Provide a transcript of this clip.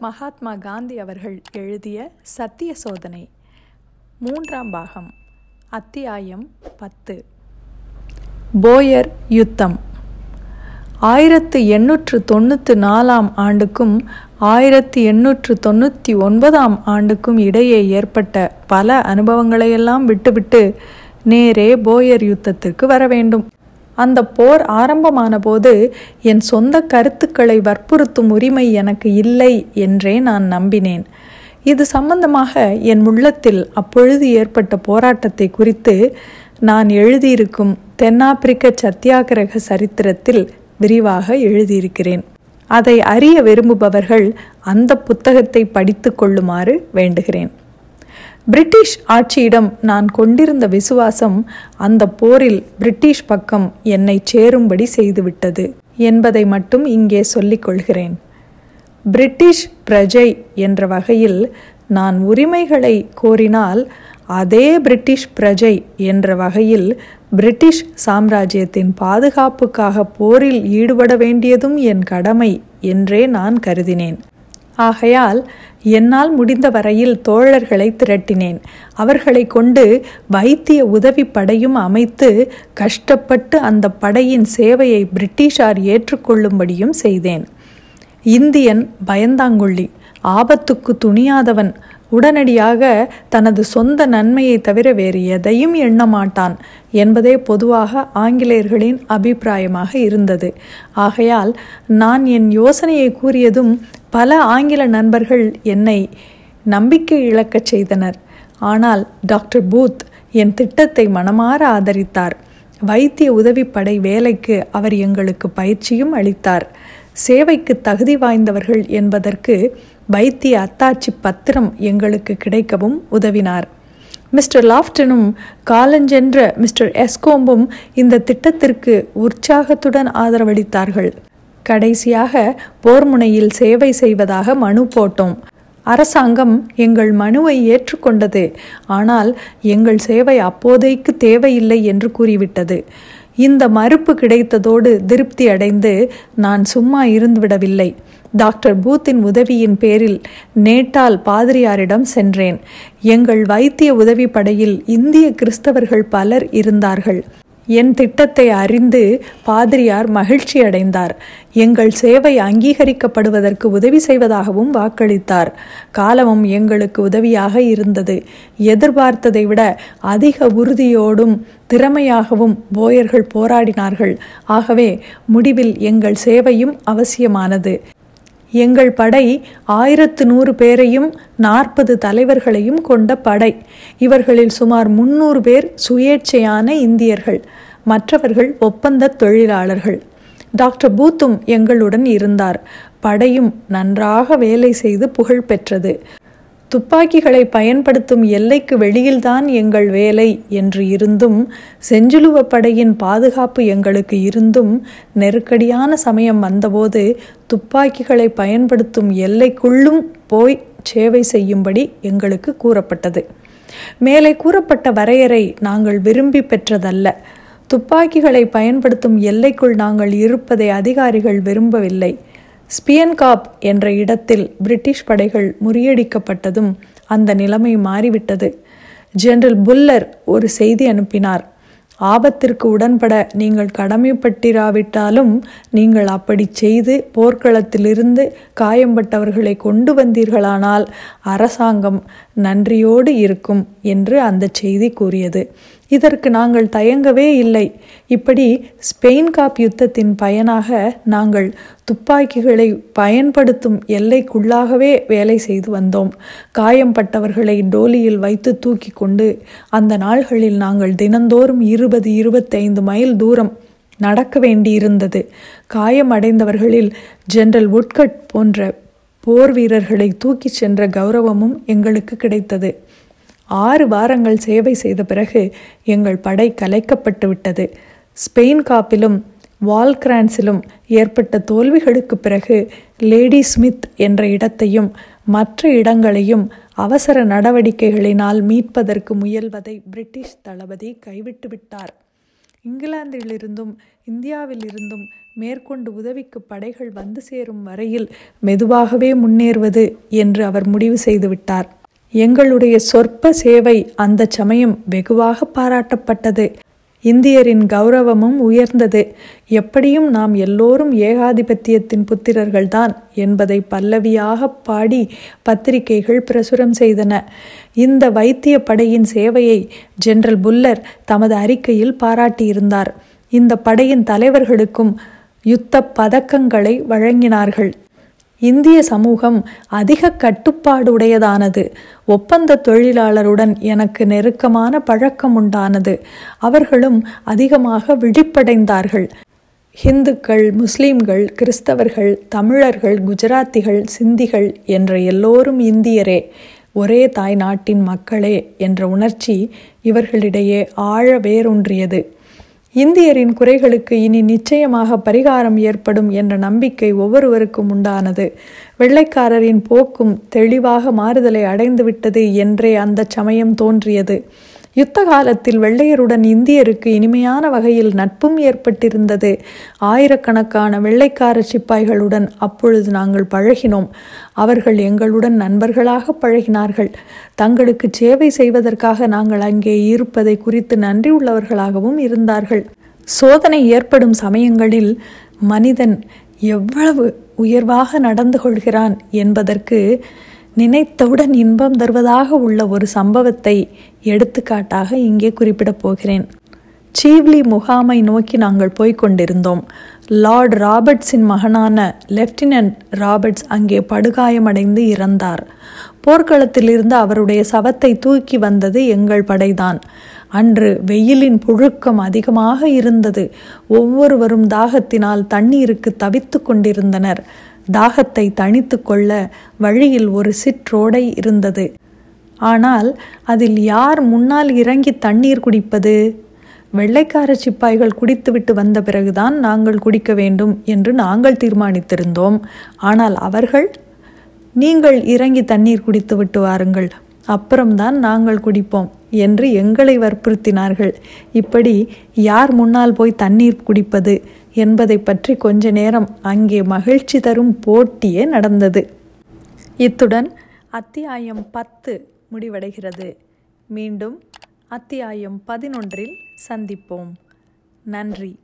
மகாத்மா காந்தி அவர்கள் எழுதிய சத்திய சோதனை மூன்றாம் பாகம் அத்தியாயம் பத்து. போயர் யுத்தம். ஆயிரத்து எண்ணூற்று தொண்ணூற்று நாலாம் ஆண்டுக்கும் ஆயிரத்தி எண்ணூற்று தொண்ணூற்றி ஒன்பதாம் ஆண்டுக்கும் இடையே ஏற்பட்ட பல அனுபவங்களையெல்லாம் விட்டுவிட்டு நேரே போயர் யுத்தத்திற்கு வர வேண்டும். அந்த போர் ஆரம்பமான போது என் சொந்த கருத்துக்களை வற்புறுத்தும் உரிமை எனக்கு இல்லை என்றே நான் நம்பினேன். இது சம்பந்தமாக என் உள்ளத்தில் அப்பொழுது ஏற்பட்ட போராட்டத்தை குறித்து நான் எழுதியிருக்கும் தென்னாப்பிரிக்க சத்தியாகிரக சரித்திரத்தில் விரிவாக எழுதியிருக்கிறேன். அதை அறிய விரும்புபவர்கள் அந்த புத்தகத்தை படித்து கொள்ளுமாறு வேண்டுகிறேன். பிரிட்டிஷ் ஆட்சியிடம் நான் கொண்டிருந்த விசுவாசம் அந்த போரில் பிரிட்டிஷ் பக்கம் என்னை சேரும்படி செய்துவிட்டது என்பதை மட்டும் இங்கே சொல்லிக் கொள்கிறேன் பிரிட்டிஷ் பிரஜை என்ற வகையில் நான் உரிமைகளை கோரினால் அதே பிரிட்டிஷ் பிரஜை என்ற வகையில் பிரிட்டிஷ் சாம்ராஜ்யத்தின் பாதுகாப்புக்காக போரில் ஈடுபட வேண்டியதும் என் கடமை என்றே நான் கருதினேன். ஆகையால் என்னால் முடிந்த வரையில் தோழர்களை திரட்டினேன். அவர்களை கொண்டு வைத்திய உதவி படையும் அமைத்து கஷ்டப்பட்டு அந்த படையின் சேவையை பிரிட்டிஷார் ஏற்றுக்கொள்ளும்படியும் செய்தேன். இந்தியன் பயந்தாங்கொள்ளி ஆபத்துக்கு துணியாதவன் உடனடியாக தனது சொந்த நன்மையை தவிர வேறு எதையும் எண்ணமாட்டான் என்பதே பொதுவாக ஆங்கிலேயர்களின் அபிப்பிராயமாக இருந்தது. ஆகையால் நான் என் யோசனையை கூறியதும் பல ஆங்கில நண்பர்கள் என்னை நம்பிக்கை இழக்கச் செய்தனர். ஆனால் டாக்டர் பூத் என் திட்டத்தை மனமாற ஆதரித்தார். வைத்திய உதவிப்படை வேலைக்கு அவர் எங்களுக்கு பயிற்சியும் அளித்தார். சேவைக்கு தகுதி வாய்ந்தவர்கள் என்பதற்கு வைத்திய அத்தாட்சி பத்திரம் எங்களுக்கு கிடைக்கவும் உதவினார். மிஸ்டர் லாஃப்டனும் காலஞ்சென்ற மிஸ்டர் எஸ்கோம்பும் இந்த திட்டத்திற்கு உற்சாகத்துடன் ஆதரவளித்தார்கள். கடைசியாக போர்முனையில் சேவை செய்வதாக மனு போட்டோம். அரசாங்கம் எங்கள் மனுவை ஏற்றுக்கொண்டது. ஆனால் எங்கள் சேவை அப்போதைக்கு தேவையில்லை என்று கூறிவிட்டது. இந்த மறுப்பு கிடைத்ததோடு திருப்தி அடைந்து நான் சும்மா இருந்துவிடவில்லை. டாக்டர் பூத்தின் உதவியின் பேரில் நேட்டால் பாதிரியாரிடம் சென்றேன். எங்கள் வைத்திய உதவி படையில் இந்திய கிறிஸ்தவர்கள் பலர் இருந்தார்கள். என் திட்டத்தை அறிந்து பாதிரியார் மகிழ்ச்சி அடைந்தார் எங்கள் சேவை அங்கீகரிக்கப்படுவதற்கு உதவி செய்வதாகவும் வாக்களித்தார். காலமும் எங்களுக்கு உதவியாக இருந்தது. எதிர்பார்த்ததை விட அதிக உறுதியோடும் திறமையாகவும் போயர்கள் போராடினார்கள். ஆகவே முடிவில் எங்கள் சேவையும் அவசியமானது. எங்கள் படை ஆயிரத்து நூறு பேரையும் நாற்பது தலைவர்களையும் கொண்ட படை. இவர்களில் சுமார் முன்னூறு பேர் சுயேட்சையான இந்தியர்கள். மற்றவர்கள் ஒப்பந்த தொழிலாளர்கள். டாக்டர் பூத்தும் எங்களுடன் இருந்தார். படையும் நன்றாக வேலை செய்து புகழ் பெற்றது. துப்பாக்கிகளை பயன்படுத்தும் எல்லைக்கு வெளியில்தான் எங்கள் வேலை என்று இருந்தும் செஞ்சிலுவ படையின் பாதுகாப்பு எங்களுக்கு இருந்தும் நெருக்கடியான சமயம் வந்தபோது துப்பாக்கிகளை பயன்படுத்தும் எல்லைக்குள்ளும் போய் சேவை செய்யும்படி எங்களுக்கு கூறப்பட்டது. மேலே கூறப்பட்ட வரையறை நாங்கள் விரும்பி பெற்றதல்ல. துப்பாக்கிகளை பயன்படுத்தும் எல்லைக்குள் நாங்கள் இருப்பதை அதிகாரிகள் விரும்பவில்லை. ஸ்பியன்காப் என்ற இடத்தில் பிரிட்டிஷ் படைகள் முறியடிக்கப்பட்டதும் அந்த நிலைமை மாறிவிட்டது. ஜெனரல் புல்லர் ஒரு செய்தி அனுப்பினார். ஆபத்திற்கு உடன்பட நீங்கள் கடமைப்பட்டிராவிட்டாலும் நீங்கள் அப்படி செய்து போர்க்களத்திலிருந்து காயம்பட்டவர்களை கொண்டு வந்தீர்களானால் அரசாங்கம் நன்றியோடு இருக்கும் என்று அந்த செய்தி கூறியது. இதற்கு நாங்கள் தயங்கவே இல்லை. இப்படி ஸ்பெயின் காப் யுத்தத்தின் பயனாக நாங்கள் துப்பாக்கிகளை பயன்படுத்தும் எல்லைக்குள்ளாகவே வேலை செய்து வந்தோம். காயம்பட்டவர்களை டோலியில் வைத்து தூக்கி கொண்டு அந்த நாள்களில் நாங்கள் தினந்தோறும் இருபது இருபத்தைந்து மைல் தூரம் நடக்க வேண்டியிருந்தது. காயமடைந்தவர்களில் ஜெனரல் உட்கட் போன்ற போர் வீரர்களை தூக்கிச் சென்ற கௌரவமும் எங்களுக்கு கிடைத்தது. ஆறு வாரங்கள் சேவை செய்த பிறகு எங்கள் படை கலைக்கப்பட்டு விட்டது. ஸ்பெயின் காப்பிலும் வால்கிரான்ஸிலும் ஏற்பட்ட தோல்விகளுக்கு பிறகு லேடி ஸ்மித் என்ற இடத்தையும் மற்ற இடங்களையும் அவசர நடவடிக்கைகளினால் மீட்பதற்கு முயல்வதை பிரிட்டிஷ் தளபதி கைவிட்டுவிட்டார் இங்கிலாந்திலிருந்தும் இந்தியாவிலிருந்தும் மேற்கொண்டு உதவிக்கு படைகள் வந்து சேரும் வரையில் மெதுவாகவே முன்னேறுவது என்று அவர் முடிவு செய்துவிட்டார் எங்களுடைய சொற்ப சேவை அந்த சமயம் வெகுவாக பாராட்டப்பட்டது. இந்தியரின் கௌரவமும் உயர்ந்தது. எப்படியும் நாம் எல்லோரும் ஏகாதிபத்தியத்தின் புத்திரர்கள்தான் என்பதை பல்லவியாக பாடி பத்திரிகைகள் பிரசுரம் செய்தன. இந்த வைத்திய படையின் சேவையை ஜெனரல் புல்லர் தமது அறிக்கையில் பாராட்டியிருந்தார். இந்த படையின் தலைவர்களுக்கும் யுத்த பதக்கங்களை வழங்கினார்கள். இந்திய சமூகம் அதிக கட்டுப்பாடுடையதானது? ஒப்பந்த தொழிலாளருடன் எனக்கு நெருக்கமான பழக்கம் உண்டானது. அவர்களும் அதிகமாக விழிப்படைந்தார்கள். ஹிந்துக்கள் முஸ்லீம்கள் கிறிஸ்தவர்கள் தமிழர்கள் குஜராத்திகள் சிந்திகள் என்ற எல்லோரும் இந்தியரே. ஒரே தாய் நாட்டின் மக்களே என்ற உணர்ச்சி இவர்களிடையே ஆழ வேரூன்றியது. இந்தியரின் குறைகளுக்கு இனி நிச்சயமாக பரிகாரம் ஏற்படும் என்ற நம்பிக்கை ஒவ்வொருவருக்கும் உண்டானது. வெள்ளைக்காரரின் போக்கும் தெளிவாக மாறுதலை அடைந்துவிட்டது என்றே அந்த சமயம் தோன்றியது. யுத்த காலத்தில் வெள்ளையருடன் இந்தியருக்கு இனிமையான வகையில் நட்பும் ஏற்பட்டிருந்தது. ஆயிரக்கணக்கான வெள்ளைக்கார சிப்பாய்களுடன் அப்பொழுது நாங்கள் பழகினோம். அவர்கள் எங்களுடன் நண்பர்களாக பழகினார்கள். தங்களுக்கு சேவை செய்வதற்காக நாங்கள் அங்கே இருப்பதை குறித்து நன்றியுள்ளவர்களாகவும் இருந்தார்கள். சோதனை ஏற்படும் சமயங்களில் மனிதன் எவ்வளவு உயர்வாக நடந்து கொள்கிறான் என்பதற்கு நினைத்தவுடன் இன்பம் தருவதாக உள்ள ஒரு சம்பவத்தை எடுத்துக்காட்டாக இங்கே குறிப்பிடப் போகிறேன். சீவ்லி முகாமை நோக்கி நாங்கள் போய்கொண்டிருந்தோம் லார்ட் ராபர்ட்ஸின் மகனான லெப்டினன்ட் ராபர்ட்ஸ் அங்கே படுகாயமடைந்து இறந்தார். போர்க்களத்திலிருந்து அவருடைய சவத்தை தூக்கி வந்தது எங்கள் படைதான். அன்று வெயிலின் புழுக்கம் அதிகமாக இருந்தது. ஒவ்வொருவரும் தாகத்தினால் தண்ணீருக்கு தவித்து கொண்டிருந்தனர். தாகத்தை தணித்து கொள்ள வழியில் ஒரு சிற்றோடை இருந்தது. ஆனால் அதில் யார் முன்னால் இறங்கி தண்ணீர் குடிப்பது? வெள்ளைக்கார சிப்பாய்கள் குடித்துவிட்டு வந்த பிறகுதான் நாங்கள் குடிக்க வேண்டும் என்று நாங்கள் தீர்மானித்திருந்தோம். ஆனால் அவர்கள் நீங்கள் இறங்கி தண்ணீர் குடித்து விட்டு வாருங்கள். அப்புறம்தான் நாங்கள் குடிப்போம். என்று எங்களை வற்புறுத்தினார்கள். இப்படி யார் முன்னால் போய் தண்ணீர் குடிப்பது என்பதை பற்றி கொஞ்ச நேரம் அங்கே மகிழ்ச்சி தரும் போட்டியே நடந்தது. இத்துடன் அத்தியாயம் பத்து முடிவடைகிறது. மீண்டும் அத்தியாயம் பதினொன்றில் சந்திப்போம். நன்றி.